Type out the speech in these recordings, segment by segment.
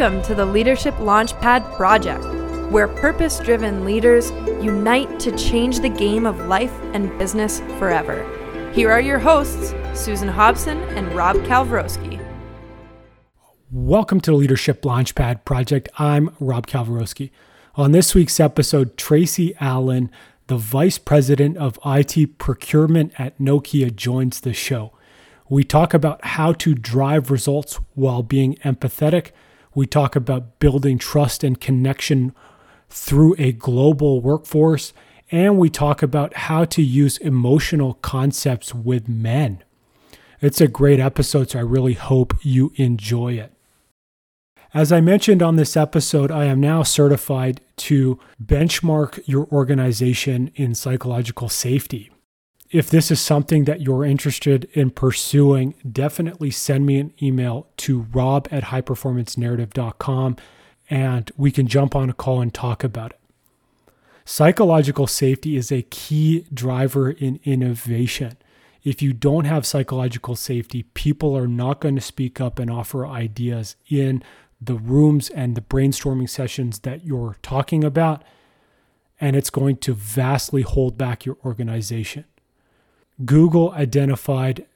Welcome to the Leadership Launchpad Project, where purpose driven leaders unite to change the game of life and business forever. Here are your hosts, Susan Hobson and Rob Kalwarowsky. Welcome to the Leadership Launchpad Project. I'm Rob Kalwarowsky. On this week's episode, Tracey Allen, the Vice President of IT Procurement at Nokia, joins the show. We talk about how to drive results while being empathetic we talk about building trust and connection through a global workforce. And we talk about how to use emotional concepts with men. It's a great episode, so I really hope you enjoy it. As I mentioned on this episode, I am now certified to benchmark your organization in psychological safety if this is something that you're interested in pursuing, definitely send me an email to rob at highperformancenarrative.com and we can jump on a call and talk about it. Psychological safety is a key driver in innovation. If you don't have psychological safety, people are not going to speak up and offer ideas in the rooms and the brainstorming sessions that you're talking about, and it's going to vastly hold back your organization. Google identified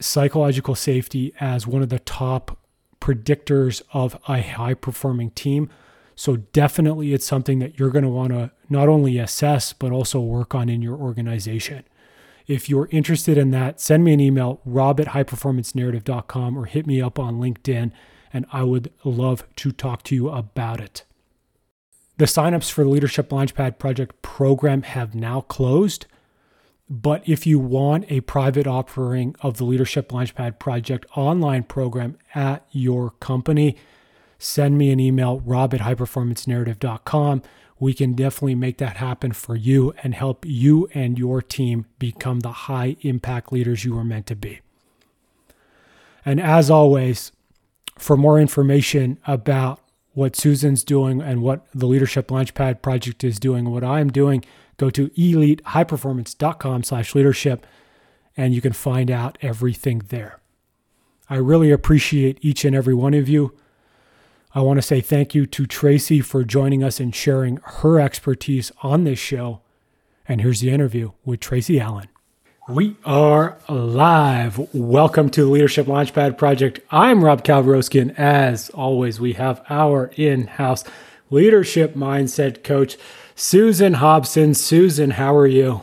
psychological safety as one of the top predictors of a high performing team. So, definitely, it's something that you're going to want to not only assess, but also work on in your organization. If you're interested in that, send me an email, rob at highperformancenarrative.com, or hit me up on LinkedIn, and I would love to talk to you about it. The signups for the Leadership Launchpad Project program have now closed. But if you want a private offering of the Leadership Launchpad Project online program at your company, send me an email, rob at highperformancenarrative.com. We can definitely make that happen for you and help you and your team become the high impact leaders you are meant to be. And as always, for more information about what Susan's doing and what the Leadership Launchpad Project is doing, what I'm doing, go to elitehighperformance.com slash leadership and you can find out everything there. I really appreciate each and every one of you. I want to say thank you to Tracey for joining us and sharing her expertise on this show. And here's the interview with Tracey Allen. We are live. Welcome to the Leadership Launchpad Project. I'm Rob Kalwarowsky, and as always, we have our in house leadership mindset coach, Susan Hobson. Susan, how are you?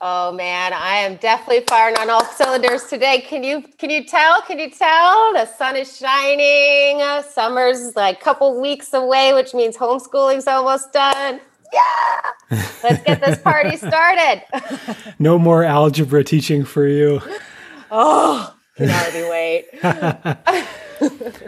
Oh man, I am definitely firing on all cylinders today. Can you can you tell? Can you tell? The sun is shining. Summer's like a couple weeks away, which means homeschooling's almost done. Yeah. Let's get this party started. no more algebra teaching for you. Oh, can already wait.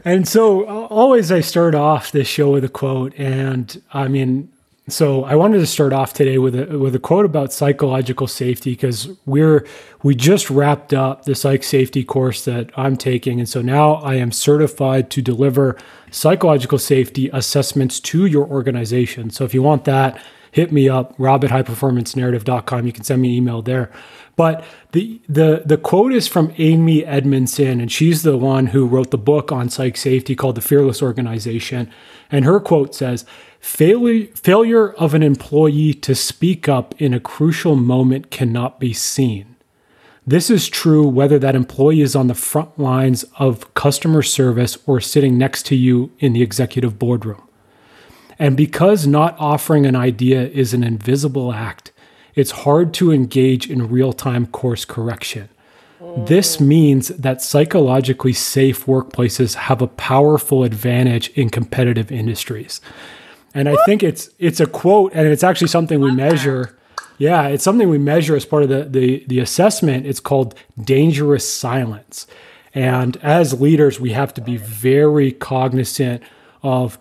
and so always I start off this show with a quote and I mean so I wanted to start off today with a with a quote about psychological safety because we're we just wrapped up the psych safety course that I'm taking and so now I am certified to deliver psychological safety assessments to your organization. So if you want that, hit me up rob at highperformancenarrative.com. You can send me an email there. But the the the quote is from Amy Edmondson and she's the one who wrote the book on psych safety called The Fearless Organization. And her quote says, Failure, failure of an employee to speak up in a crucial moment cannot be seen. This is true whether that employee is on the front lines of customer service or sitting next to you in the executive boardroom. And because not offering an idea is an invisible act, it's hard to engage in real time course correction. This oh. means that psychologically safe workplaces have a powerful advantage in competitive industries. And I think it's it's a quote, and it's actually something we measure. Yeah, it's something we measure as part of the the, the assessment. It's called dangerous silence. And as leaders, we have to be very cognizant of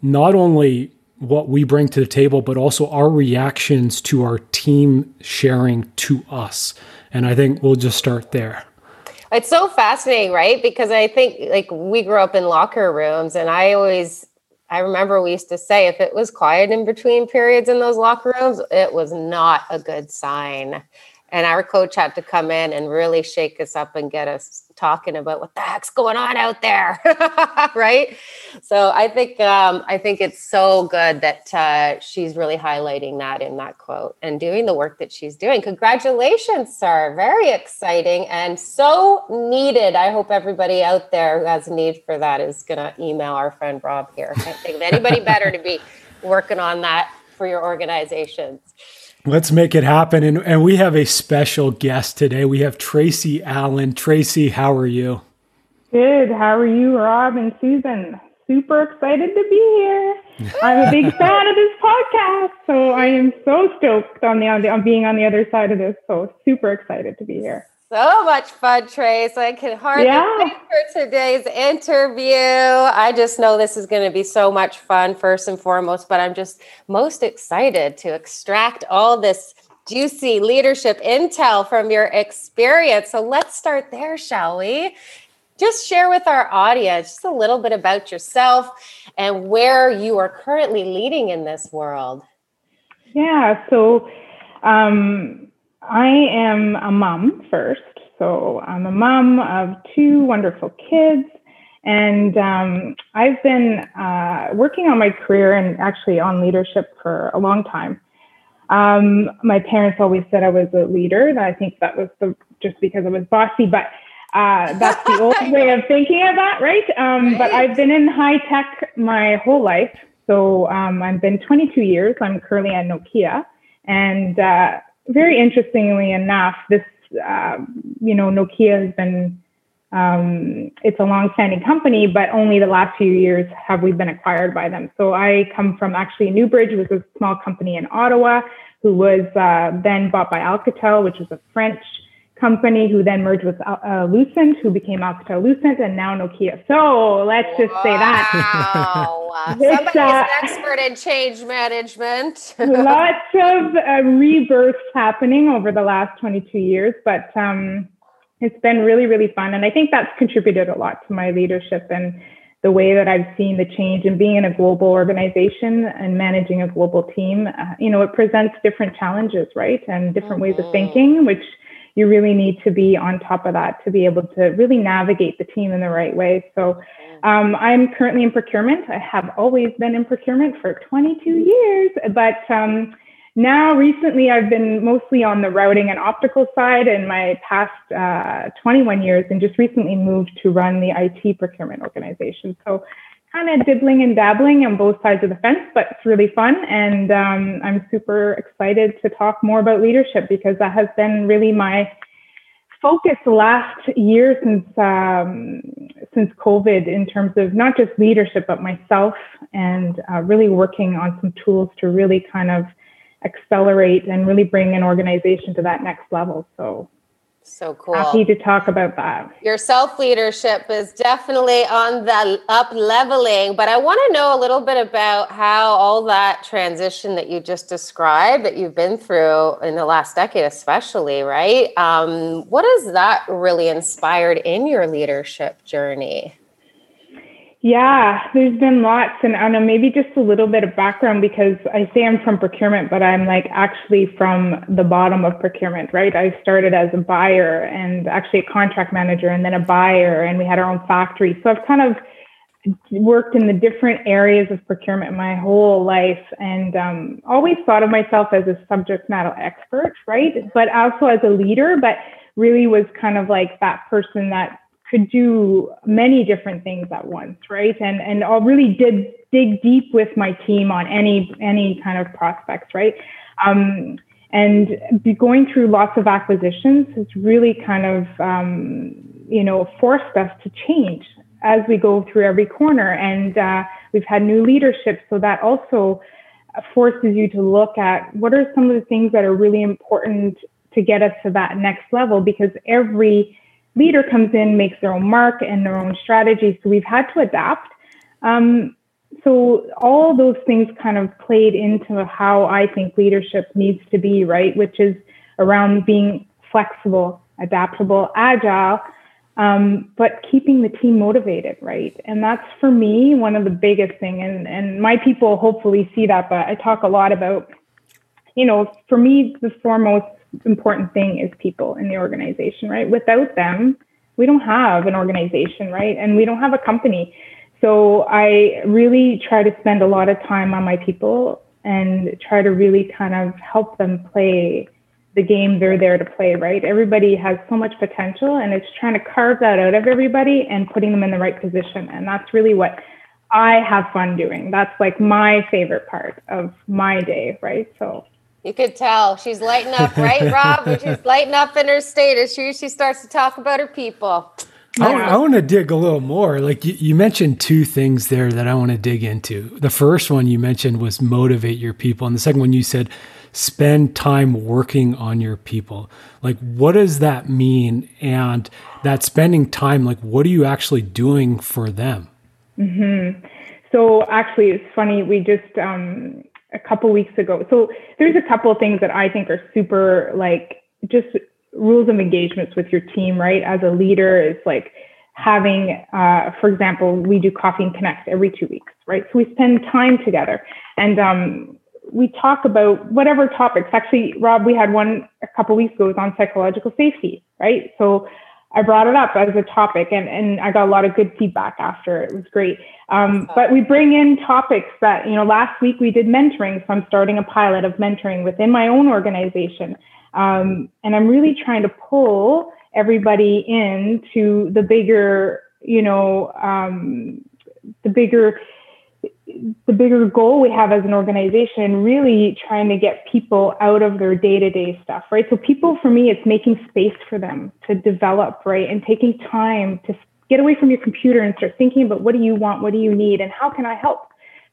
not only what we bring to the table, but also our reactions to our team sharing to us. And I think we'll just start there. It's so fascinating, right? Because I think like we grew up in locker rooms and I always I remember we used to say if it was quiet in between periods in those locker rooms, it was not a good sign. and our coach had to come in and really shake us up and get us talking about what the heck's going on out there right? So i think um, i think it's so good that uh, she's really highlighting that in that quote and doing the work that she's doing. Congratulations sir. Very exciting and so needed. I hope everybody out there who has a need for that is going to email our friend rob here. I can't think of anybody better to be working on that for your organizations Let's make it happen. And, and we have a special guest today. We have Tracey Allen. Tracey, how are you? Good. How are you, Rob and Susan? Super excited to be here. I'm a big fan of this podcast, so I am so stoked on the on on being on the other side of this. So super excited to be here. So much fun, Trace. I can hardly yeah. wait for today's interview. I just know this is going to be so much fun, first and foremost, but I'm just most excited to extract all this juicy leadership intel from your experience. So let's start there, shall we? Just share with our audience just a little bit about yourself and where you are currently leading in this world. Yeah, so um, I am a mom first. So I'm a mom of two wonderful kids. And um, I've been uh, working on my career and actually on leadership for a long time. Um, my parents always said I was a leader. And I think that was the, just because I was bossy, but uh, that's the old way of thinking of that, right? Um, right? But I've been in high tech my whole life. So um, I've been 22 years. I'm currently at Nokia. And uh, very interestingly enough, this, uh, you know, Nokia has been, um, it's a long-standing company, but only the last few years have we been acquired by them. So I come from actually Newbridge, which was a small company in Ottawa, who was uh, then bought by Alcatel, which was a French company who then merged with uh, Lucent, who became Alcatel Lucent, and now Nokia. So let's just say that. Wow. Somebody's uh, an expert in change management. lots of uh, rebirths happening over the last 22 years, but um, it's been really, really fun. And I think that's contributed a lot to my leadership and the way that I've seen the change and being in a global organization and managing a global team. Uh, you know, it presents different challenges, right? And different mm-hmm. ways of mm-hmm. thinking, which you really need to be on top of that to be able to really navigate the team in the right way. So um, I'm currently in procurement. I have always been in procurement for 22 years, but um, now recently I've been mostly on the routing and optical side in my past uh, 21 years and just recently moved to run the IT procurement organization. So kind of dibbling and dabbling on both sides of the fence, but it's really fun. And um, I'm super excited to talk more about leadership because that has been really my focus last year since um, since COVID in terms of not just leadership but myself and uh, really working on some tools to really kind of accelerate and really bring an organization to that next level. So so cool. Happy to talk about that. Your self leadership is definitely on the up leveling, but I want to know a little bit about how all that transition that you just described that you've been through in the last decade, especially, right? Um, what has that really inspired in your leadership journey? Yeah, there's been lots, and I don't know, maybe just a little bit of background because I say I'm from procurement, but I'm like actually from the bottom of procurement, right? I started as a buyer and actually a contract manager, and then a buyer, and we had our own factory. So I've kind of worked in the different areas of procurement my whole life, and um, always thought of myself as a subject matter expert, right? But also as a leader, but really was kind of like that person that could do many different things at once, right? And and I really did dig deep with my team on any any kind of prospects, right? Um, and going through lots of acquisitions has really kind of um, you know forced us to change as we go through every corner. And uh, we've had new leadership, so that also forces you to look at what are some of the things that are really important to get us to that next level because every leader comes in, makes their own mark and their own strategy. So we've had to adapt. Um, so all those things kind of played into how I think leadership needs to be, right? Which is around being flexible, adaptable, agile, um, but keeping the team motivated, right? And that's for me one of the biggest thing. And and my people hopefully see that, but I talk a lot about, you know, for me the foremost important thing is people in the organization, right? Without them, we don't have an organization, right? And we don't have a company. So I really try to spend a lot of time on my people and try to really kind of help them play the game they're there to play, right? Everybody has so much potential and it's trying to carve that out of everybody and putting them in the right position. And that's really what I have fun doing. That's like my favorite part of my day, right? So you could tell she's lighting up, right, Rob? When she's lighting up in her state as she, she starts to talk about her people. I, I want to dig a little more. Like you, you, mentioned two things there that I want to dig into. The first one you mentioned was motivate your people, and the second one you said spend time working on your people. Like, what does that mean? And that spending time, like, what are you actually doing for them? Mm-hmm. So, actually, it's funny. We just um, a couple weeks ago. So, there's a couple of things that I think are super like just rules of engagements with your team, right? As a leader, is like having, uh, for example, we do Coffee and Connect every two weeks, right? So we spend time together and um, we talk about whatever topics. Actually, Rob, we had one a couple weeks ago was on psychological safety, right? So I brought it up as a topic and, and I got a lot of good feedback after. It was great. Um, but we bring in topics that, you know, last week we did mentoring. So I'm starting a pilot of mentoring within my own organization. Um, and I'm really trying to pull everybody in to the bigger, you know, um, the bigger, the bigger goal we have as an organization really trying to get people out of their day-to-day stuff, right? So people for me, it's making space for them to develop, right? And taking time to get away from your computer and start thinking about what do you want? What do you need? And how can I help?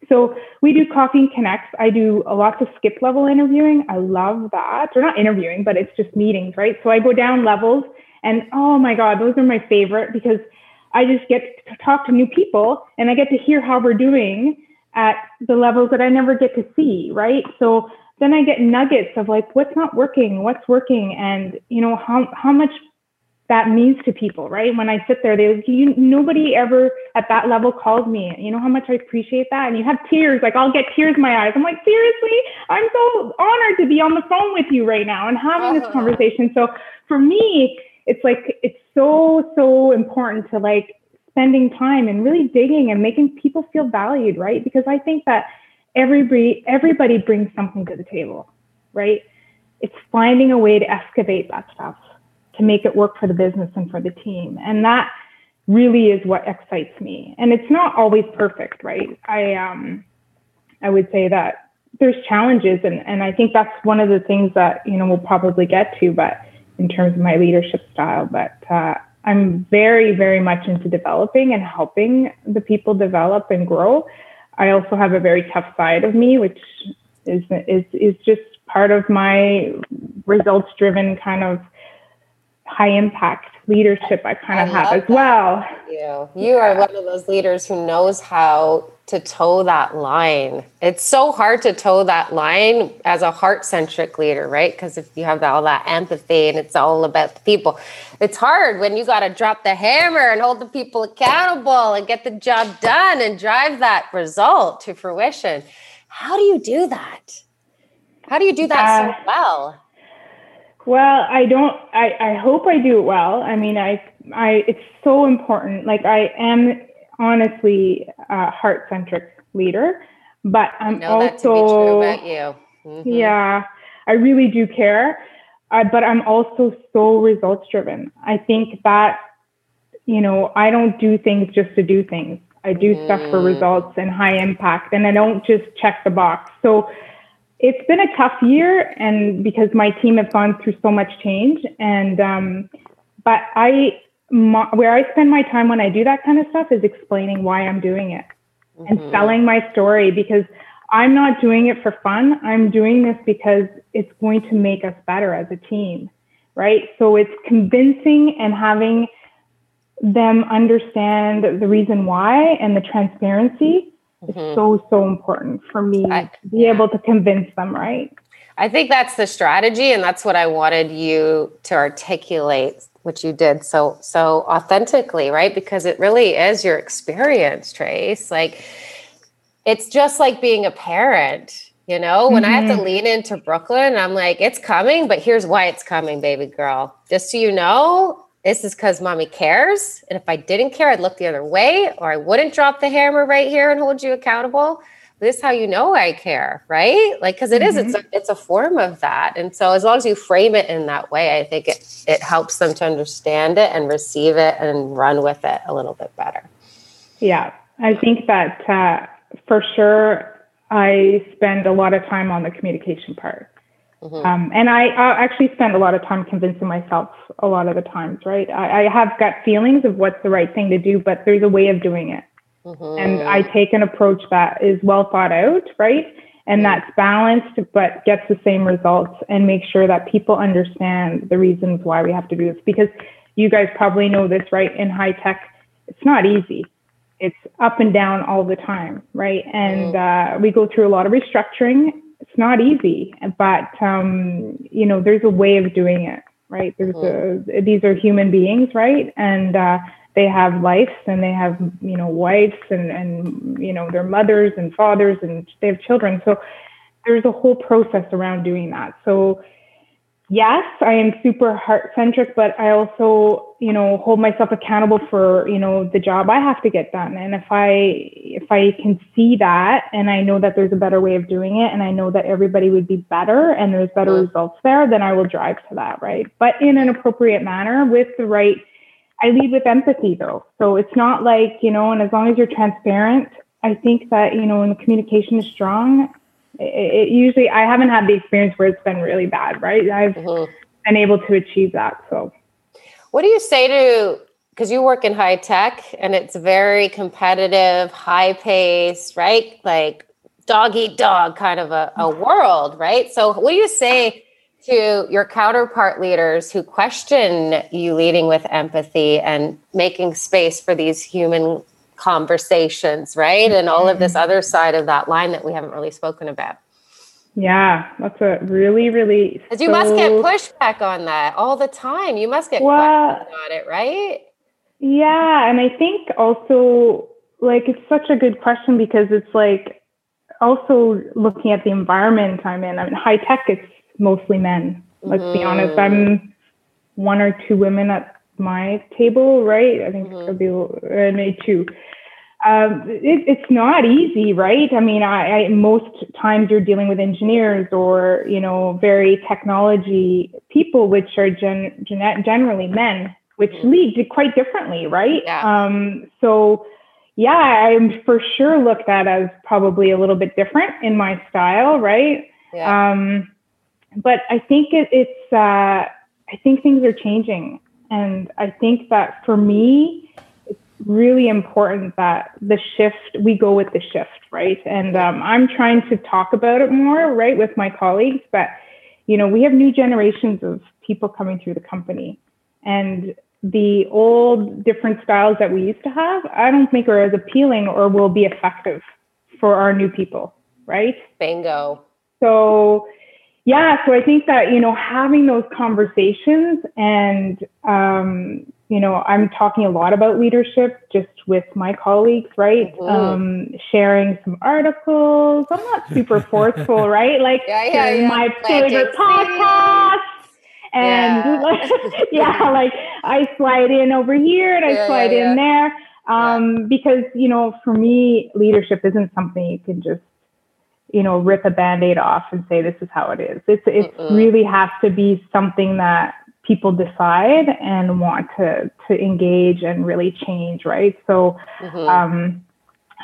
So we do coffee and connects. I do a lot of skip level interviewing. I love that. Or not interviewing, but it's just meetings, right? So I go down levels and oh my God, those are my favorite because I just get to talk to new people and I get to hear how we're doing at the levels that I never get to see, right? So then I get nuggets of like what's not working, what's working, and you know how how much that means to people, right? When I sit there, they you, nobody ever at that level calls me. You know how much I appreciate that, and you have tears. Like I'll get tears in my eyes. I'm like, seriously, I'm so honored to be on the phone with you right now and having this uh-huh. conversation. So for me, it's like it's so so important to like spending time and really digging and making people feel valued, right? Because I think that everybody everybody brings something to the table, right? It's finding a way to excavate that stuff to make it work for the business and for the team. And that really is what excites me. And it's not always perfect, right? I um I would say that there's challenges and, and I think that's one of the things that, you know, we'll probably get to, but in terms of my leadership style. But uh, I'm very, very much into developing and helping the people develop and grow. I also have a very tough side of me, which is is is just part of my results driven kind of high impact leadership I kind of have as that. well. You. You are one of those leaders who knows how to toe that line. It's so hard to toe that line as a heart centric leader, right? Because if you have all that empathy and it's all about the people, it's hard when you got to drop the hammer and hold the people accountable and get the job done and drive that result to fruition. How do you do that? How do you do that uh, so well? Well, I don't. I, I hope I do it well. I mean, I I it's so important. Like I am honestly a heart centric leader, but I'm also. Mm-hmm. Yeah, I really do care, uh, but I'm also so results driven. I think that you know I don't do things just to do things. I do mm. stuff for mm. results and high impact, and I don't just check the box. So it's been a tough year and because my team has gone through so much change and um, but i my, where i spend my time when i do that kind of stuff is explaining why i'm doing it mm-hmm. and selling my story because i'm not doing it for fun i'm doing this because it's going to make us better as a team right so it's convincing and having them understand the reason why and the transparency it's mm-hmm. so, so important for me I, to be able to convince them, right? I think that's the strategy, and that's what I wanted you to articulate, which you did so so authentically, right? Because it really is your experience, Trace. Like it's just like being a parent. You know, when mm-hmm. I have to mm-hmm. lean into Brooklyn, I'm like, it's coming, but here's why it's coming, baby girl. Just so you know, this is because mommy cares. And if I didn't care, I'd look the other way, or I wouldn't drop the hammer right here and hold you accountable. This is how you know I care, right? Like, because it mm-hmm. is, it's a, it's a form of that. And so, as long as you frame it in that way, I think it it helps them to understand it and receive it and run with it a little bit better. Yeah, I think that uh, for sure I spend a lot of time on the communication part. Mm-hmm. Um, and I, I, actually spend a lot of time convincing myself a lot of the times, right? I, I, have gut feelings of what's the right thing to do, but there's a way of doing it. Mm-hmm. And I take an approach that is well thought out, right? And mm-hmm. that's balanced, but gets the same results and make sure that people understand the reasons why we have to do this. Because you guys probably know this, right? In high tech, it's not easy it's up and down all the time, right? And mm. uh, we go through a lot of restructuring. It's not easy, but um, you know, there's a way of doing it, right? There's mm. a, these are human beings, right? And uh, they have lives and they have you know wives and and you know their mothers and fathers and they have children. So there's a whole process around doing that. So yes, I am super heart centric, but I also, you know, hold myself accountable for, you know, the job I have to get done. And if I, if I can see that and I know that there's a better way of doing it and I know that everybody would be better and there's better mm-hmm. results there, then I will drive to that, right? But in an appropriate manner with the right, I lead with empathy though. So it's not like, you know, and as long as you're transparent, I think that, you know, when the communication is strong, it, it usually I haven't had the experience where it's been really bad, right? I've mm-hmm. been able to achieve that. So, what do you say to because you work in high tech and it's very competitive, high paced, right? Like dog eat dog kind of a, a world, right? So, what do you say to your counterpart leaders who question you leading with empathy and making space for these human conversations, right? And all of this mm-hmm. other side of that line that we haven't really spoken about. Yeah, that's a really, really. Because you must get pushback on that all the time. You must get well, questions on it, right? Yeah, and I think also like it's such a good question because it's like also looking at the environment I'm in. I mean, high tech, it's mostly men. Let's mm-hmm. be honest. I'm one or two women at my table, right? I think mm-hmm. be uh, two. Um, it, it's not easy, right? I mean, I, I, most times you're dealing with engineers or you know very technology people, which are gen, gen- generally men, which mm-hmm. lead quite differently, right? Yeah. Um, so yeah, I'm for sure looked at as probably a little bit different in my style, right? Yeah. Um, but I think it, it's uh, I think things are changing. And I think that for me, it's really important that the shift, we go with the shift, right? And um, I'm trying to talk about it more, right, with my colleagues. But, you know, we have new generations of people coming through the company. And the old different styles that we used to have, I don't think are as appealing or will be effective for our new people, right? Bingo. So, yeah, so I think that, you know, having those conversations and, um, you know, I'm talking a lot about leadership just with my colleagues, right? Mm-hmm. Um, sharing some articles. I'm not super forceful, right? Like yeah, yeah, yeah. my favorite podcast. And yeah. yeah. like I slide in over here and I slide in there. Um, because, you know, for me, leadership isn't something you can just you know, rip a band-aid off and say this is how it is. It's it Mm-mm. really has to be something that people decide and want to to engage and really change, right? So mm-hmm. um,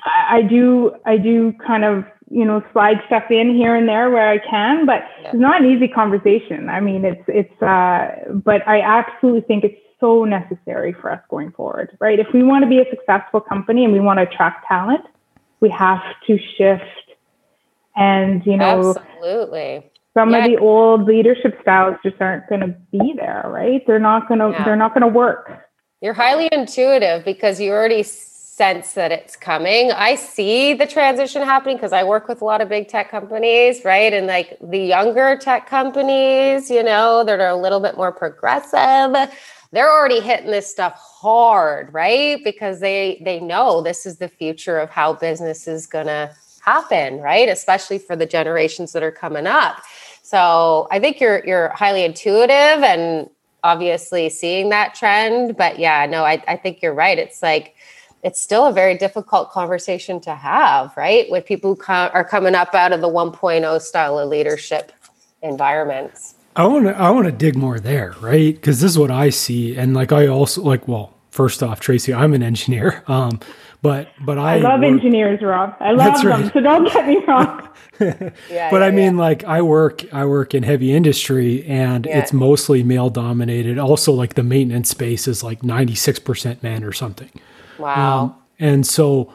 I, I, do I do kind of you know slide stuff in here and there where I can, but yeah. it's not an easy conversation. I mean, it's it's uh, but I absolutely think it's so necessary for us going forward, right? If we want to be a successful company and we want to attract talent, we have to shift and, you know, absolutely. Some yeah. of the old leadership styles just aren't going to be there, right? They're not going to, yeah. they're not going to work. You're highly intuitive because you already sense that it's coming. I see the transition happening because I work with a lot of big tech companies, right? And like the younger tech companies, you know, that are a little bit more progressive, they're already hitting this stuff hard, right? Because they they know this is the future of how business is going to happen, right? Especially for the generations that are coming up. So I think you're you're highly intuitive and obviously seeing that trend. But yeah, no, I, I think you're right. It's like it's still a very difficult conversation to have, right? With people who are coming up out of the 1.0 style of leadership environments. I want to I want to dig more there, right? Because this is what I see, and like I also like. Well, first off, Tracey, I'm an engineer, um, but but I, I love work, engineers, Rob. I love right. them, so don't get me wrong. yeah, but yeah, I mean, yeah. like I work I work in heavy industry, and it's mostly male dominated. Also, like the maintenance space is like 96 percent men or something. Wow. Um, and so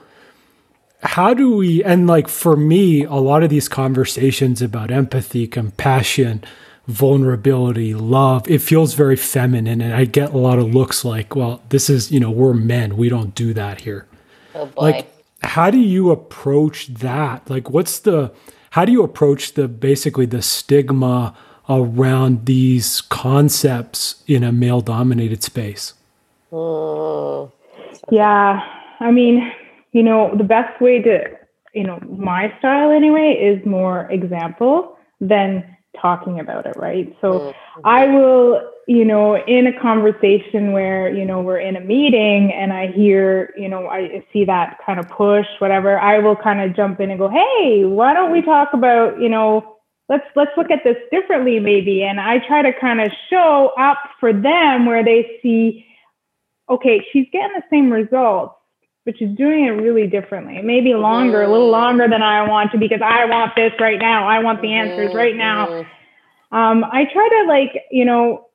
how do we and like for me a lot of these conversations about empathy compassion vulnerability, love. It feels very feminine. And I get a lot of looks like, well, this is, you know, we're men. We don't do that here. Oh boy. Like, how do you approach that? Like, what's the, how do you approach the basically the stigma around these concepts in a male dominated space? Mm. Yeah. I mean, you know, the best way to, you know, my style anyway is more example than talking about it, right? So mm-hmm. I will, you know, in a conversation where, you know, we're in a meeting and I hear, you know, I see that kind of push, whatever, I will kind of jump in and go, hey, why don't we talk about, you know, let's let's look at this differently maybe. And I try to kind of show up for them where they see, okay, she's getting the same results but she's doing it really differently. Maybe longer, a little longer than I want to because I want this right now. I want the answers mm-hmm. right now. Mm-hmm. Um, I try to like, you know,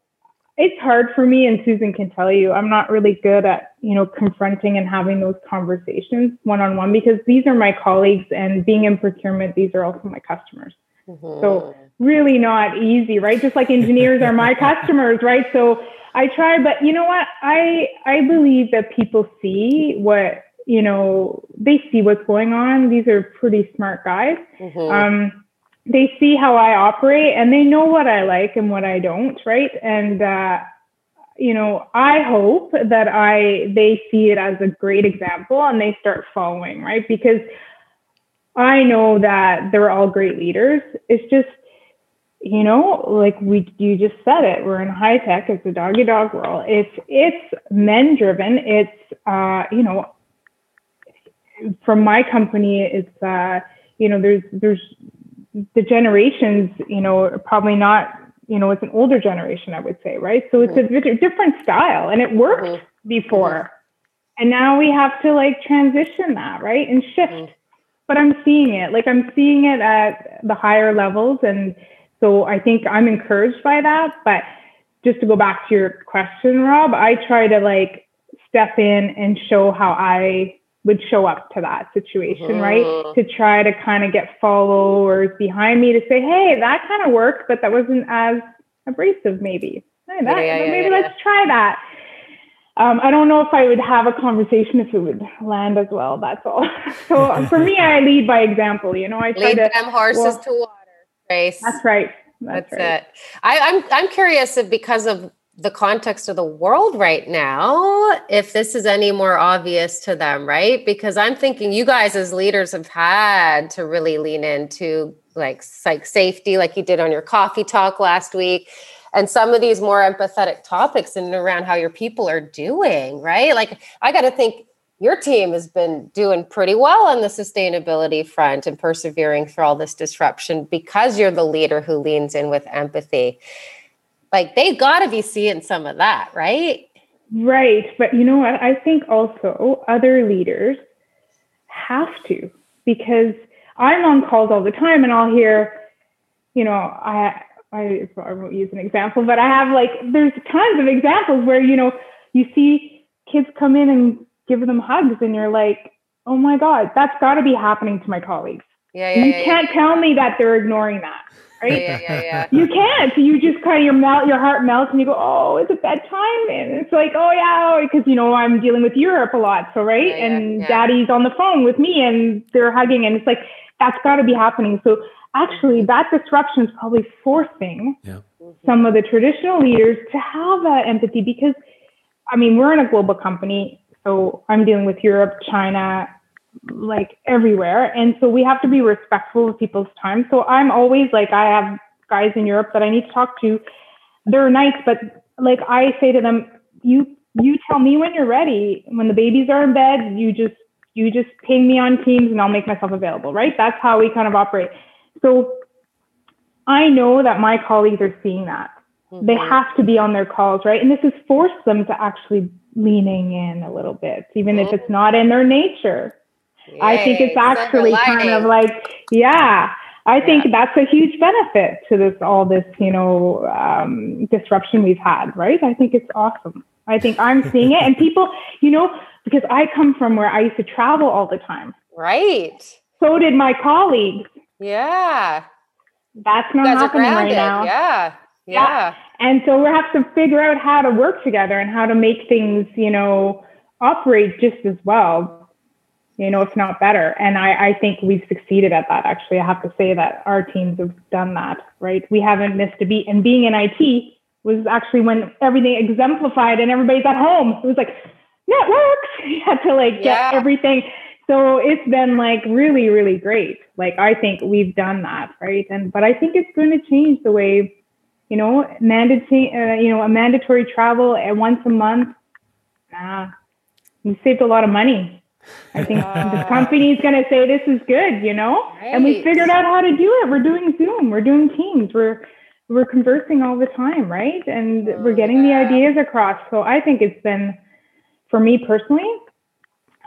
it's hard for me, and Susan can tell you, I'm not really good at, you know, confronting and having those conversations one on one because these are my colleagues, and being in procurement, these are also my customers. Mm-hmm. So really not easy, right? Just like engineers are my customers, right? So I try, but you know what? I I believe that people see what you know. They see what's going on. These are pretty smart guys. Mm-hmm. Um, they see how I operate, and they know what I like and what I don't, right? And uh, you know, I hope that I they see it as a great example and they start following, right? Because I know that they're all great leaders. It's just you know, like we you just said it, we're in high tech, it's a doggy dog world. It's it's men driven. It's uh, you know, from my company, it's uh, you know, there's there's the generations, you know, probably not, you know, it's an older generation, I would say, right? So it's mm-hmm. a different style and it worked mm-hmm. before. Mm-hmm. And now we have to like transition that, right? And shift. Mm-hmm. But I'm seeing it. Like I'm seeing it at the higher levels and so I think I'm encouraged by that. But just to go back to your question, Rob, I try to like step in and show how I would show up to that situation, mm-hmm. right? To try to kind of get followers behind me to say, hey, that kind of worked, but that wasn't as abrasive, maybe. Hey, that, yeah, yeah, maybe yeah, let's try that. Um, I don't know if I would have a conversation if it would land as well. That's all. so for me, I lead by example. You know, I try lead to them horses well, to water. Grace. That's right. That's, That's right. it. I, I'm I'm curious if because of the context of the world right now, if this is any more obvious to them, right? Because I'm thinking you guys as leaders have had to really lean into like psych safety, like you did on your coffee talk last week, and some of these more empathetic topics and around how your people are doing, right? Like I got to think your team has been doing pretty well on the sustainability front and persevering through all this disruption because you're the leader who leans in with empathy. Like they got to be seeing some of that, right? Right. But you know what? I think also other leaders have to because I'm on calls all the time and I'll hear, you know, I, I, I won't use an example, but I have like, there's tons of examples where, you know, you see kids come in and give them hugs and you're like, oh my God, that's got to be happening to my colleagues. Yeah, yeah, you yeah, can't yeah. tell me that they're ignoring that, right? Yeah, yeah, yeah. you can't. You just kind of your melt, your heart melts, and you go, "Oh, it's a bedtime," and it's like, "Oh yeah," oh, because you know I'm dealing with Europe a lot, so right, yeah, and Daddy's on the phone with me, and they're hugging, and it's like that's got to be happening. So actually, that disruption is probably forcing some of the traditional leaders to have that empathy because, I mean, we're in a global company so I'm dealing with Europe, China, like everywhere. And so we have to be respectful of people's time. So I'm always like, I have guys in Europe that I need to talk to. They're nice, but like I say to them, you you tell me when you're ready. When the babies are in bed, you just you just ping me on Teams and I'll make myself available, right? That's how we kind of operate. So I know that my colleagues are seeing that. Mm-hmm. They have to be on their calls, right? And this has forced them to actually leaning in a little bit, even mm-hmm. if it's not in their nature. Yay, I think it's actually kind of like, yeah, I think yeah. that's a huge benefit to this, all this, you know, um, disruption we've had, right? I think it's awesome. I think I'm seeing it. And people, you know, because I come from where I used to travel all the time. Right. So did my colleagues. Yeah. That's not happening right now. Yeah. Yeah. And so we have to figure out how to work together and how to make things, you know, operate just as well, you know, if not better. And I, I think we've succeeded at that. Actually, I have to say that our teams have done that, right? We haven't missed a beat. And being in IT was actually when everything exemplified and everybody's at home. It was like, networks. You had to like get yeah. everything. So it's been like really, really great. Like I think we've done that, right? And but I think it's going to change the way, you know, mandatory, uh, you know, a mandatory travel at once a month. Nah, you saved a lot of money. I think uh, the company is going to say this is good, you know. Right. And we figured out how to do it. We're doing Zoom. We're doing Teams. We're we're conversing all the time, right? And we're getting yeah. the ideas across. So I think it's been for me personally,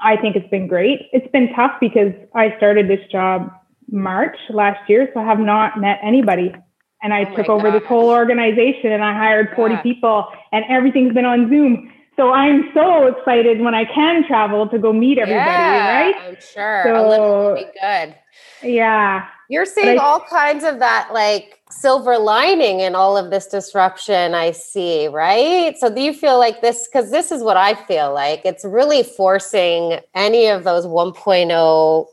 I think it's been great. It's been tough because I started this job March last year, so I have not met anybody. And I oh took over this whole organization and I hired 40 yeah. people and everything's been on Zoom. So I'm so excited when I can travel to go meet everybody, yeah, right? I'm sure. So, be good. Yeah. You're seeing I, all kinds of that like silver lining in all of this disruption I see, right? So do you feel like this because this is what I feel like it's really forcing any of those 1.0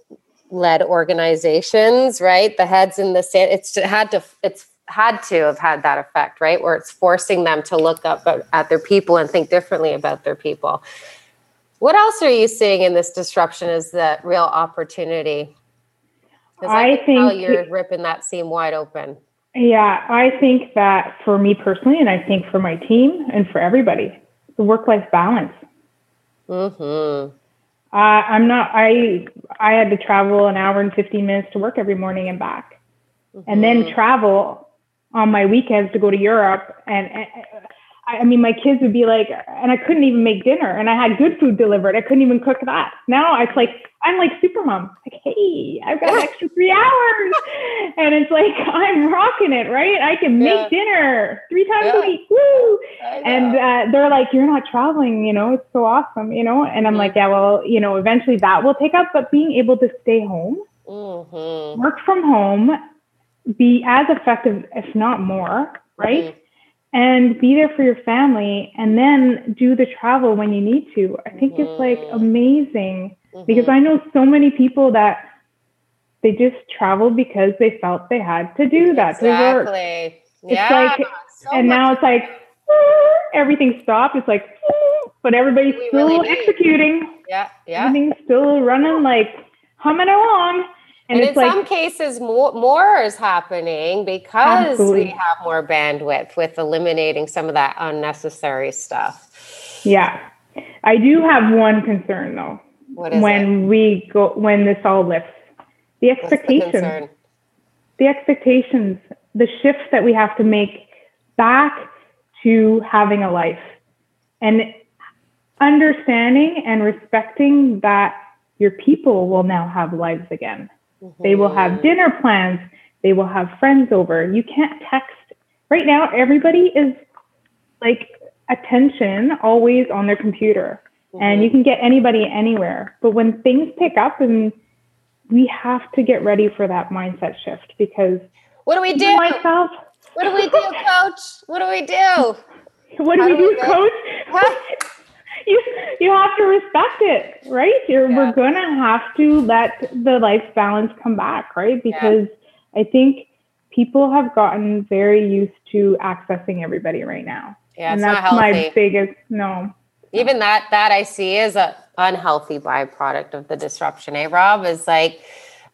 led organizations, right? The heads in the sand, it's had to it's had to have had that effect, right? Where it's forcing them to look up at their people and think differently about their people. What else are you seeing in this disruption Is the real opportunity? I, I think you're ripping that seam wide open. Yeah, I think that for me personally, and I think for my team and for everybody, the work-life balance. Hmm. Uh, I'm not. I I had to travel an hour and 15 minutes to work every morning and back, mm-hmm. and then mm-hmm. travel on my weekends to go to Europe and, and I mean, my kids would be like, and I couldn't even make dinner, and I had good food delivered. I couldn't even cook that. Now it's like I'm like super mom. Like, hey, I've got an extra three hours, and it's like I'm rocking it, right? I can make yeah. dinner three times yeah. a week, woo! And uh, they're like, you're not traveling, you know? It's so awesome, you know? And I'm mm-hmm. like, yeah, well, you know, eventually that will take up, but being able to stay home, mm-hmm. work from home, be as effective, if not more, right? Mm-hmm and be there for your family and then do the travel when you need to. I think mm-hmm. it's like amazing mm-hmm. because I know so many people that they just traveled because they felt they had to do that exactly. to work. Yeah. It's like, so and now it's like everything stopped. It's like, but everybody's still really executing. Yeah, yeah. Everything's still running like humming along. And, and in like, some cases, more, more is happening because absolutely. we have more bandwidth with eliminating some of that unnecessary stuff. Yeah. I do have one concern though. when it? we go when this all lifts. The expectations. The, the expectations, the shifts that we have to make back to having a life. And understanding and respecting that your people will now have lives again. Mm-hmm. They will have dinner plans. They will have friends over. You can't text. Right now, everybody is like attention always on their computer. Mm-hmm. And you can get anybody anywhere. But when things pick up and we have to get ready for that mindset shift because what do we do? Myself, what do we do, coach? What do we do? What do How we do, we coach? you you have to respect it, right? You're, yeah. We're gonna have to let the life balance come back, right? Because yeah. I think people have gotten very used to accessing everybody right now. Yeah, and that's my biggest no. Even that that I see is a unhealthy byproduct of the disruption. Eh, Rob is like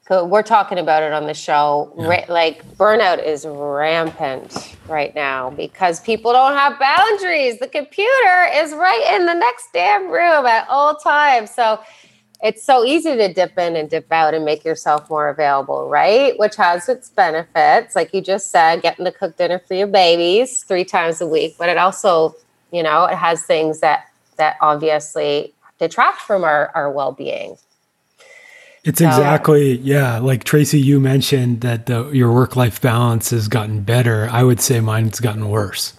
we're talking about it on the show. Yeah. like burnout is rampant right now because people don't have boundaries. The computer is right in the next damn room at all times. So it's so easy to dip in and dip out and make yourself more available, right? Which has its benefits. Like you just said, getting to cook dinner for your babies three times a week, but it also, you know, it has things that that obviously detract from our, our well-being. It's exactly yeah. Like Tracey, you mentioned that the, your work life balance has gotten better. I would say mine's gotten worse.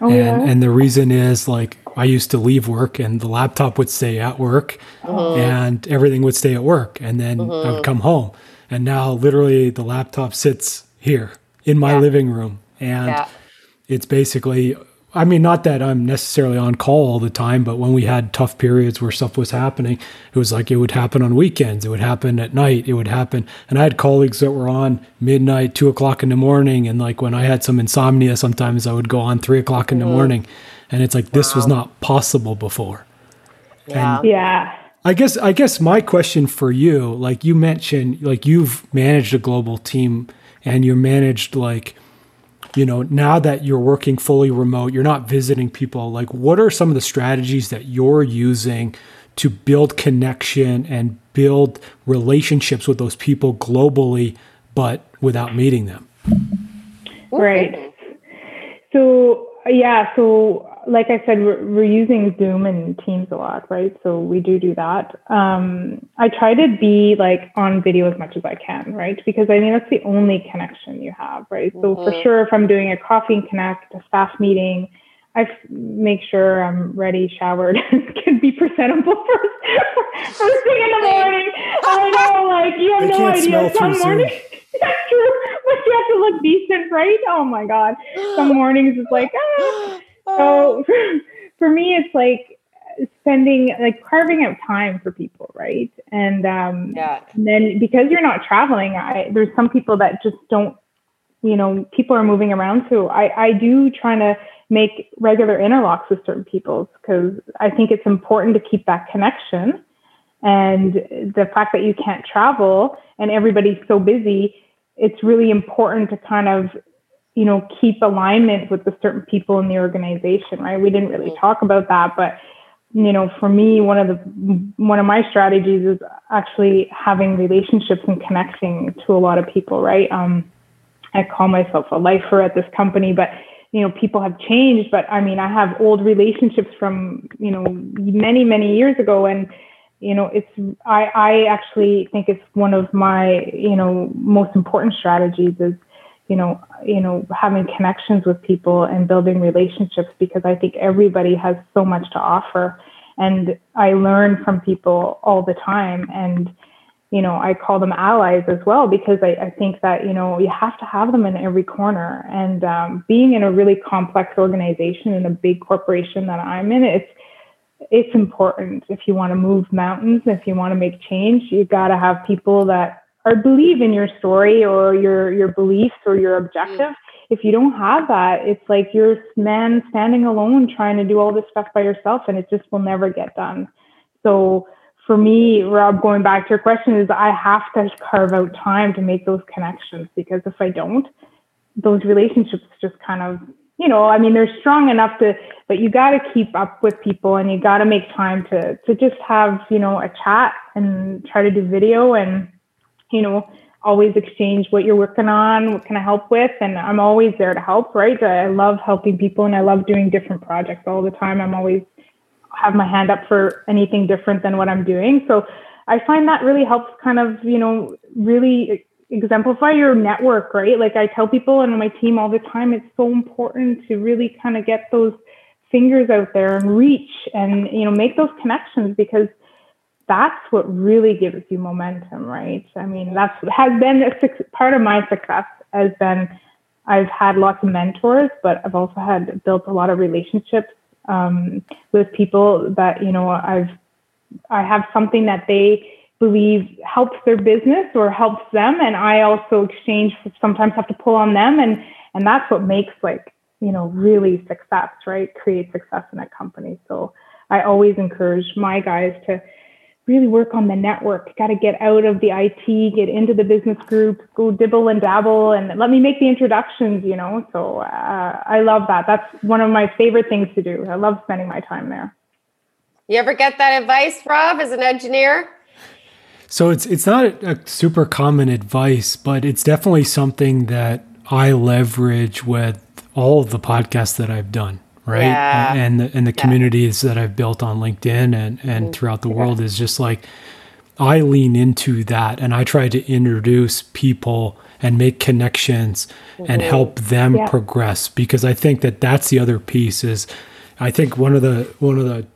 Oh, and yeah? and the reason is like I used to leave work and the laptop would stay at work mm-hmm. and everything would stay at work and then mm-hmm. I would come home. And now literally the laptop sits here in my yeah. living room and yeah. it's basically I mean, not that I'm necessarily on call all the time, but when we had tough periods where stuff was happening, it was like it would happen on weekends, it would happen at night, it would happen. And I had colleagues that were on midnight, two o'clock in the morning. And like when I had some insomnia, sometimes I would go on three o'clock in the mm. morning. And it's like, this wow. was not possible before. Yeah. And yeah. I guess, I guess my question for you, like you mentioned, like you've managed a global team and you managed like, you know, now that you're working fully remote, you're not visiting people, like what are some of the strategies that you're using to build connection and build relationships with those people globally, but without meeting them? Right. So, yeah, so like I said, we're, we're, using Zoom and Teams a lot, right? So we do do that. Um, I try to be like on video as much as I can, right? Because I mean, that's the only connection you have, right? So mm-hmm. for sure, if I'm doing a coffee and connect, a staff meeting, I f- make sure I'm ready, showered, can be presentable first, first thing in the morning. I know, like, you have no idea. Some mornings, that's true, but you have to look decent, right? Oh my God. Some mornings it's like, ah so for me, it's like spending like carving out time for people, right? And um, yeah. And then because you're not traveling, I there's some people that just don't, you know, people are moving around. So I I do trying to make regular interlocks with certain people because I think it's important to keep that connection. And the fact that you can't travel and everybody's so busy, it's really important to kind of you know, keep alignment with the certain people in the organization, right? We didn't really talk about that, but you know, for me, one of the one of my strategies is actually having relationships and connecting to a lot of people, right? Um, I call myself a lifer at this company, but you know, people have changed. But I mean, I have old relationships from you know many many years ago, and you know, it's I I actually think it's one of my you know most important strategies is you know, you know, having connections with people and building relationships because I think everybody has so much to offer. And I learn from people all the time. And, you know, I call them allies as well because I, I think that, you know, you have to have them in every corner. And um, being in a really complex organization in a big corporation that I'm in, it's, it's important if you want to move mountains, if you want to make change, you've got to have people that or believe in your story or your your beliefs or your objective. Mm. If you don't have that, it's like you're man standing alone trying to do all this stuff by yourself, and it just will never get done. So for me, Rob, going back to your question, is I have to carve out time to make those connections because if I don't, those relationships just kind of you know, I mean, they're strong enough to, but you got to keep up with people and you got to make time to, to just have, you know, a chat and try to do video and you know, always exchange what you're working on, what can I help with? And I'm always there to help, right? I love helping people and I love doing different projects all the time. I'm always have my hand up for anything different than what I'm doing. So I find that really helps kind of, you know, really exemplify your network, right? Like I tell people and my team all the time, it's so important to really kind of get those fingers out there and reach and, you know, make those connections because – that's what really gives you momentum, right? I mean, that's has been a part of my success has been I've had lots of mentors, but I've also had built a lot of relationships um, with people that you know I've I have something that they believe helps their business or helps them, and I also exchange sometimes have to pull on them, and and that's what makes like you know really success, right? Create success in a company. So I always encourage my guys to really work on the network. Got to get out of the IT, get into the business group, go dibble and dabble, and let me make the introductions. You know, so uh, I love that. That's one of my favorite things to do. I love spending my time there. You ever get that advice, Rob, as an engineer? So it's it's not a super common advice, but it's definitely something that I leverage with all of the podcasts that I've done right Yeah. and the, and the Yeah. communities that i've built on linkedin and and mm-hmm. throughout the world is just like i lean into that and i try to introduce people and make connections and mm-hmm. help them Yeah. progress because i think that that's the other piece is i think one of the one of the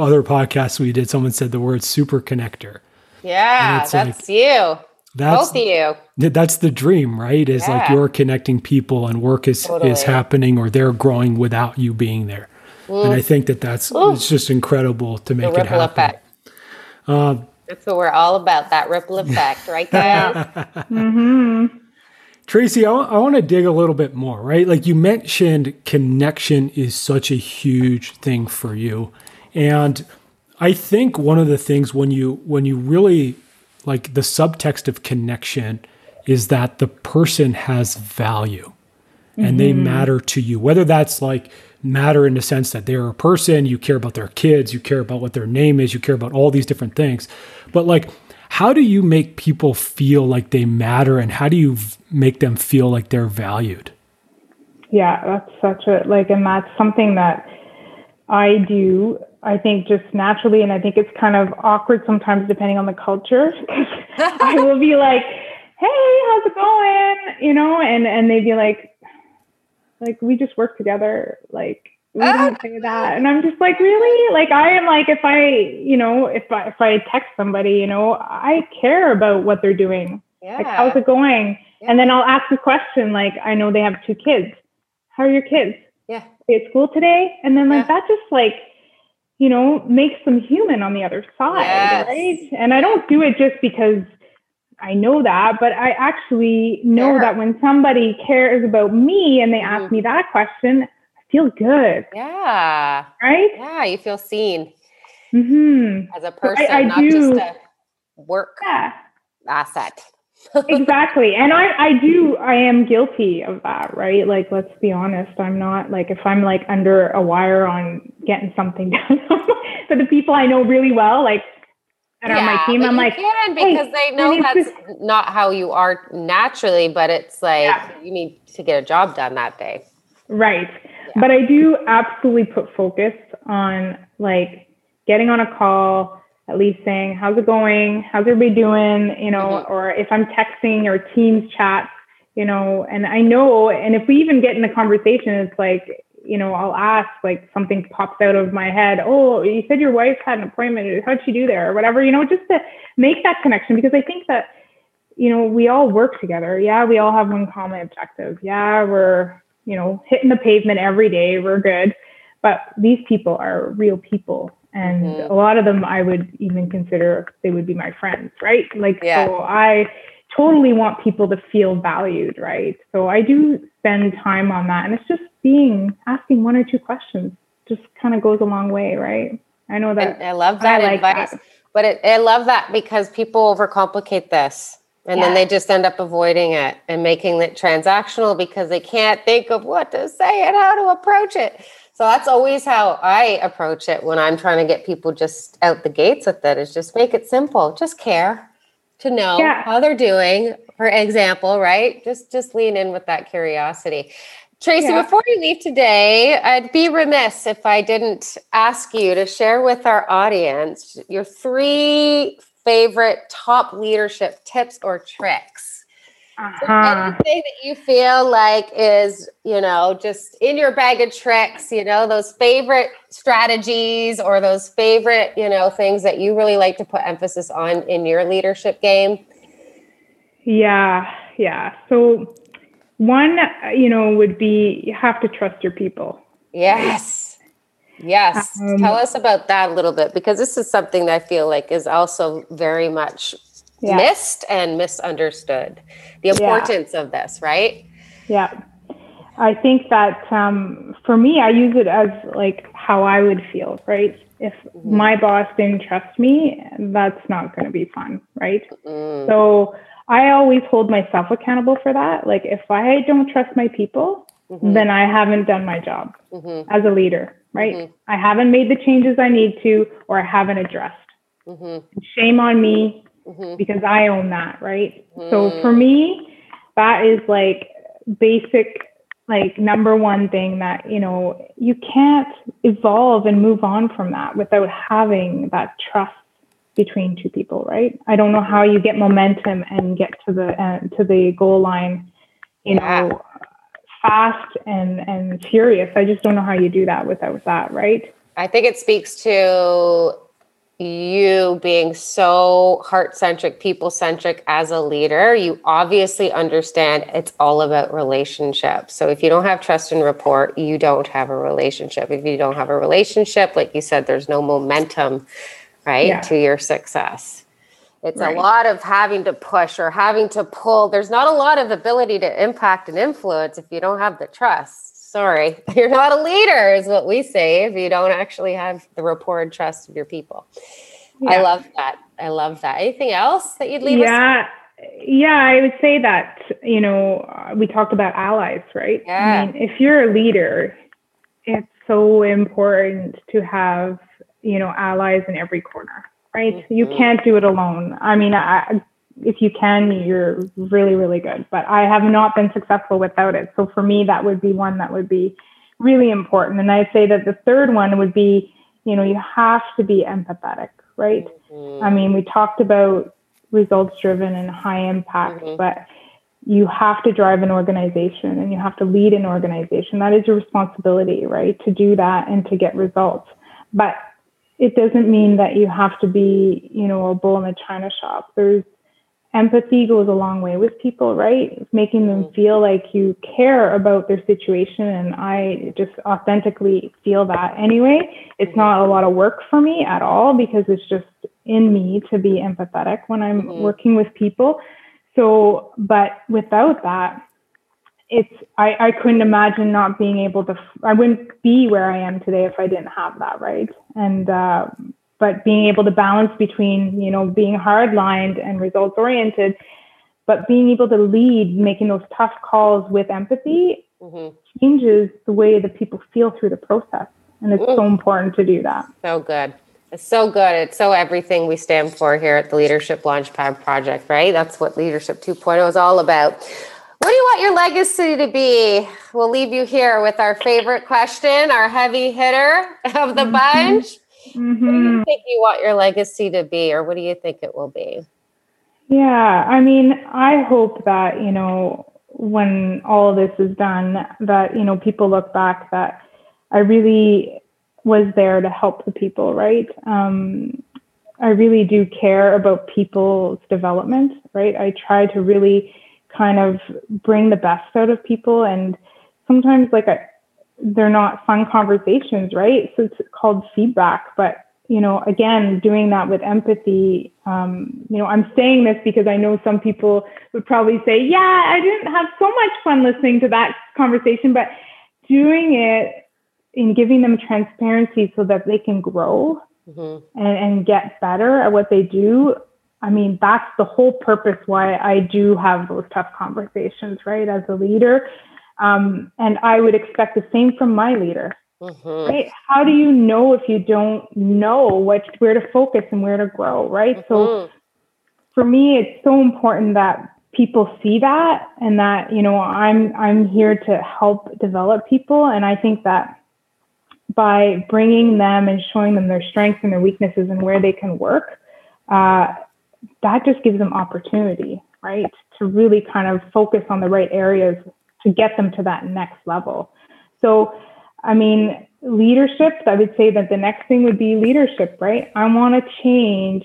other podcasts we did someone said the word super connector Yeah, that's you. That's Both of you. That's the dream right? Is like you're connecting people and work is Totally. is happening or they're growing without you being there. And i mm. think that that's it's just incredible to The make it happen. effect. Uh, that's what we're all about, that ripple effect, right, guys? Mm-hmm. tracey i, want to dig a little bit more right? Like you mentioned connection is such a huge thing for you. And i think one of the things when you when you really like the subtext of connection is that the person has value and they mm-hmm. matter to you. Whether that's like matter in the sense that they're a person you care about their kids you care about what their name is you care about all these different things. But like how do you make people feel like they matter and how do you v- make them feel like they're valued? Yeah, that's such a like, and that's something that I do. I think just naturally, and I think it's kind of awkward sometimes depending on the culture. I will be like, "Hey, how's it going?" You know, and and they'd be like, "Like we just work together." Like we ah. don't say that, and I'm just like, "Really?" Like I am like, if I, you know, if I if I text somebody, you know, I care about what they're doing. Like, how's it going? And then I'll ask a question like, I know they have two kids. How are your kids? Yeah. They at school today? And then like Yeah. that just like, you know, makes them human on the other side, Yes. right? And I don't do it just because I know that, but I actually know Sure. that when somebody cares about me and they ask Mhm. me that question, I feel good, Yeah. right? Yeah. You feel seen hmm as a person, I not do- just a work Yeah. asset. exactly and i i do i am guilty of that right like let's be honest i'm not like if i'm like under a wire on getting something done for the people i know really well like that are my team i'm like can hey, because they know that's not how you are naturally, but it's like Yeah. you need to get a job done that day. Right. But I do absolutely put focus on like getting on a call, at least saying, how's it going? How's everybody doing? You know, Mhm. or if I'm texting or Teams chat, you know, and I know, and if we even get in a conversation, it's like, you know, I'll ask, like something pops out of my head. Oh, you said your wife had an appointment. How'd she do there? Or whatever, you know, just to make that connection because I think that, you know, we all work together. Yeah, we all have one common objective. Yeah, we're, you know, hitting the pavement every day. We're good. But these people are real people. And Mhm. a lot of them I would even consider they would be my friends, right? Like, Yeah. so I totally want people to feel valued, right? So I do spend time on that. And it's just being, asking one or two questions just kind of goes a long way, right? I know that. And I love that I like advice. that. But it, I love that because people overcomplicate this and then they just end up avoiding it and making it transactional because they can't think of what to say and how to approach it. So that's always how I approach it when I'm trying to get people just out the gates with it is just make it simple. Just care to know Yeah. how they're doing, for example, right? Just just lean in with that curiosity. Tracey, Yeah. before you leave today, I'd be remiss if I didn't ask you to share with our audience your three favorite top leadership tips or tricks. Uh-huh. Anything that you feel like is, you know, just in your bag of tricks, you know, those favorite strategies or those favorite, you know, things that you really like to put emphasis on in your leadership game. Yeah, yeah. So one, you know, would be you have to trust your people. Yes. Yes. Um, Tell us about that a little bit because this is something that I feel like is also very much Yeah. missed and misunderstood. The importance of this, right? Yeah. I think that um, for me, I use it as like how I would feel, right? If mm-hmm. my boss didn't trust me, that's not going to be fun, right? Mm. So I always hold myself accountable for that. Like if I don't trust my people, mm-hmm. then I haven't done my job mm-hmm. as a leader, right? Mm-hmm. I haven't made the changes I need to, or I haven't addressed. Mm-hmm. Shame on me mm-hmm. because I own that, right? So for me, that is like basic like number one thing that you know you can't evolve and move on from that without having that trust between two people right i don't know how you get momentum and get to the uh, to the goal line you yeah. know fast and and furious i just don't know how you do that without that right i think it speaks to you being so heart centric, people centric as a leader, you obviously understand it's all about relationships. So if you don't have trust and rapport, you don't have a relationship. If you don't have a relationship, like you said, there's no momentum, right, yeah. to your success. It's right. a lot of having to push or having to pull. There's not a lot of ability to impact and influence if you don't have the trust sorry, you're not a leader, is what we say if you don't actually have the rapport and trust of your people. Yeah. I love that. I love that. Anything else that you'd leave yeah. Yeah, I would say that, you know, we talked about allies, right? Yeah. I mean, if you're a leader, it's so important to have, you know, allies in every corner, right? Mm-hmm. You can't do it alone. I mean, I, if you can, you're really, really good. But I have not been successful without it. So for me, that would be one that would be really important. And I'd say that the third one would be, you know, you have to be empathetic, right? Mm-hmm. I mean, we talked about results driven and high impact, mm-hmm. but you have to drive an organization and you have to lead an organization. That is your responsibility, right? To do that and to get results. But it doesn't mean that you have to be, you know, a bull in a china shop. There's empathy goes a long way with people, right? Making them mm-hmm. feel like you care about their situation. And I just authentically feel that anyway. It's mm-hmm. not a lot of work for me at all because it's just in me to be empathetic when I'm mm-hmm. working with people. So, but without that, it's I, I couldn't imagine not being able to I wouldn't be where I am today if I didn't have that right and uh, but being able to balance between you know being hard lined and results oriented but being able to lead making those tough calls with empathy mm-hmm. changes the way that people feel through the process and it's Ooh. so important to do that so good it's so good it's so everything we stand for here at the leadership launchpad project right that's what leadership 2.0 is all about what do you want your legacy to be? We'll leave you here with our favorite question, our heavy hitter of the mm-hmm. bunch. Mm-hmm. What do you mm-hmm. think you want your legacy to be, or what do you think it will be? Yeah, I mean, I hope that, you know, when all this is done, that, you know, people look back that I really was there to help the people, right? Um, I really do care about people's development, right? I try to really kind of bring the best out of people. And sometimes, like, I, they're not fun conversations, right? So it's called feedback. But, you know, again, doing that with empathy, um, you know, I'm saying this because I know some people would probably say, yeah, I didn't have so much fun listening to that conversation, but doing it in giving them transparency so that they can grow mm-hmm. and, and get better at what they do. I mean, that's the whole purpose why I do have those tough conversations, right? As a leader, um, and I would expect the same from my leader. Mm-hmm. Right? How do you know if you don't know what where to focus and where to grow? Right. Mm-hmm. So for me, it's so important that people see that and that you know I'm I'm here to help develop people, and I think that by bringing them and showing them their strengths and their weaknesses and where they can work, uh, that just gives them opportunity, right, to really kind of focus on the right areas to get them to that next level. So, I mean, leadership, I would say that the next thing would be leadership, right? I want to change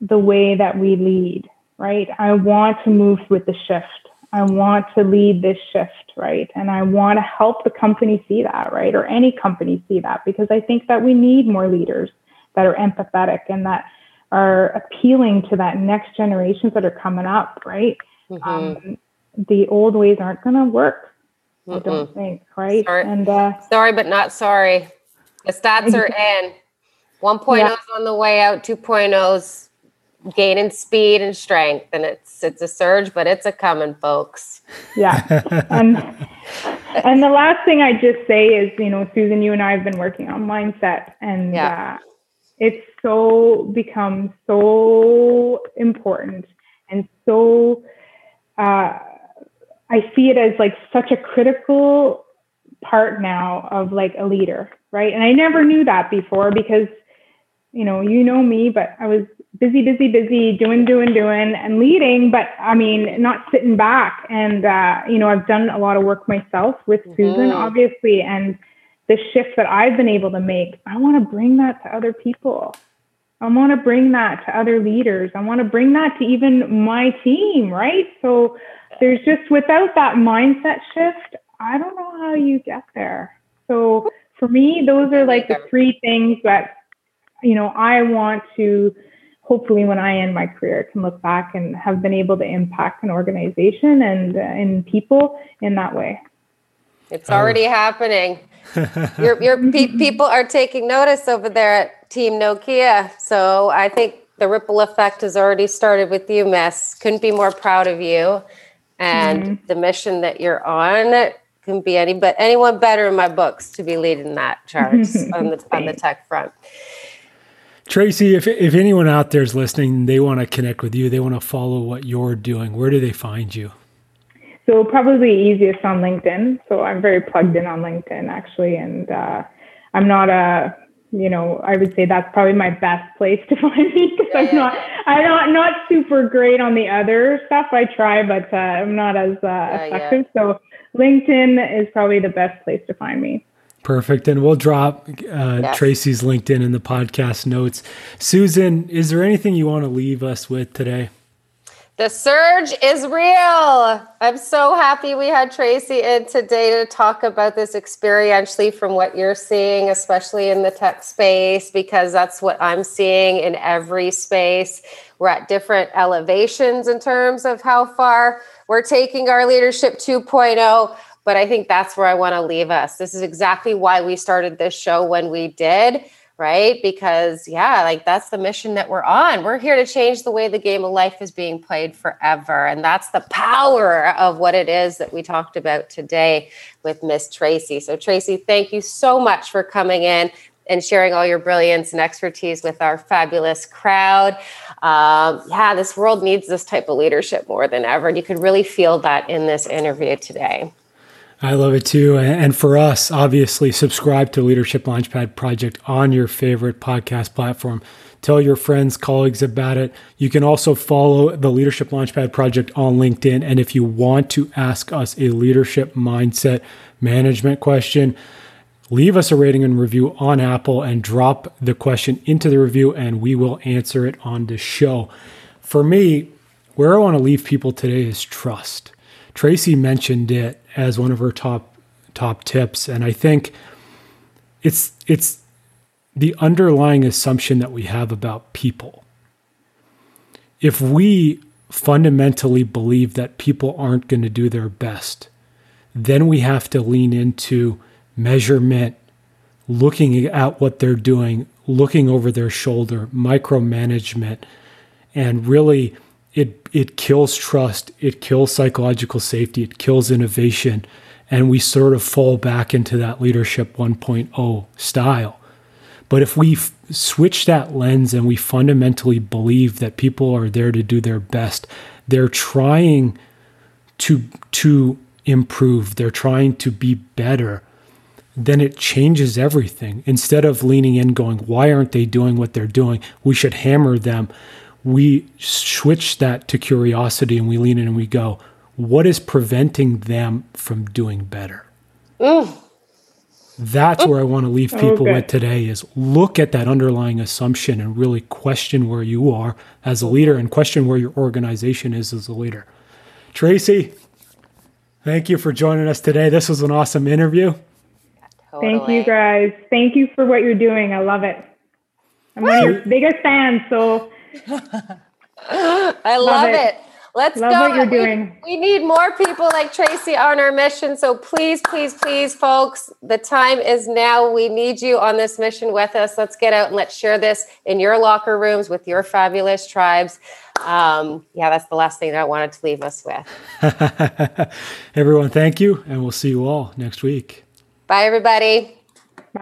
the way that we lead, right? I want to move with the shift. I want to lead this shift, right? And I want to help the company see that, right? Or any company see that because I think that we need more leaders that are empathetic and that are appealing to that next generations that are coming up, right? Mm-hmm. Um, the old ways aren't going to work. Mm-mm. I don't think, right? Sorry. And uh, sorry, but not sorry. The stats are in. 1.0 yeah. is on the way out, 2.0's gaining speed and strength. And it's it's a surge, but it's a coming, folks. Yeah. and and the last thing I just say is, you know, Susan, you and I have been working on mindset and yeah. Uh, it's so become so important and so uh, I see it as like such a critical part now of like a leader, right? And I never knew that before because you know, you know me, but I was busy, busy, busy, doing, doing, doing, and leading, but I mean, not sitting back. And, uh, you know, I've done a lot of work myself with mm-hmm. Susan, obviously, and the shift that I've been able to make, I want to bring that to other people. I want to bring that to other leaders. I want to bring that to even my team, right? So there's just without that mindset shift, I don't know how you get there. So for me, those are like the three things that, you know, I want to hopefully when I end my career can look back and have been able to impact an organization and uh, and people in that way. It's already happening. your your pe- people are taking notice over there at Team Nokia. So I think the ripple effect has already started with you, Miss. Couldn't be more proud of you, and mm-hmm. the mission that you're on. Couldn't be any but anyone better in my books to be leading that charge on the on the tech front. Tracey, if if anyone out there is listening, they want to connect with you, they want to follow what you're doing. Where do they find you? So probably easiest on LinkedIn. So I'm very plugged in on LinkedIn actually, and uh, I'm not a you know I would say that's probably my best place to find me because yeah, I'm yeah. not I'm not not super great on the other stuff. I try, but uh, I'm not as uh, yeah, effective. So LinkedIn is probably the best place to find me. Perfect. And we'll drop uh, yes. Tracey's LinkedIn in the podcast notes. Susan, is there anything you want to leave us with today? The surge is real. I'm so happy we had Tracey in today to talk about this experientially from what you're seeing, especially in the tech space, because that's what I'm seeing in every space. We're at different elevations in terms of how far we're taking our leadership 2.0 but I think that's where I want to leave us. This is exactly why we started this show when we did, right? Because, yeah, like that's the mission that we're on. We're here to change the way the game of life is being played forever. And that's the power of what it is that we talked about today with Miss Tracey. So, Tracey, thank you so much for coming in and sharing all your brilliance and expertise with our fabulous crowd. Um, yeah, this world needs this type of leadership more than ever. And you could really feel that in this interview today. I love it too. And for us, obviously, subscribe to Leadership Launchpad Project on your favorite podcast platform. Tell your friends, colleagues about it. You can also follow the Leadership Launchpad Project on LinkedIn. And if you want to ask us a leadership mindset management question, leave us a rating and review on Apple and drop the question into the review, and we will answer it on the show. For me, where I want to leave people today is trust. Tracey mentioned it as one of her top top tips, and I think it's it's the underlying assumption that we have about people. If we fundamentally believe that people aren't going to do their best, then we have to lean into measurement, looking at what they're doing, looking over their shoulder, micromanagement, and really it it kills trust, it kills psychological safety, it kills innovation, and we sort of fall back into that leadership 1.0 style. But if we f- switch that lens and we fundamentally believe that people are there to do their best, they're trying to to improve, they're trying to be better, then it changes everything. Instead of leaning in going, why aren't they doing what they're doing? We should hammer them we switch that to curiosity and we lean in and we go, what is preventing them from doing better? Mm. That's where I want to leave people okay. with today is look at that underlying assumption and really question where you are as a leader and question where your organization is as a leader. Tracey, thank you for joining us today. This was an awesome interview. Totally. Thank you guys. Thank you for what you're doing. I love it. I'm one of your biggest fans, so I love, love it. it. Let's Love go. what you're We- doing. We, need more people like Tracey on our mission. So please, please, please, folks, the time is now. We need you on this mission with us. Let's get out and let's share this in your locker rooms with your fabulous tribes. Um, yeah, that's the last thing that I wanted to leave us with. Everyone, thank you, and we'll see you all next week. Bye, everybody.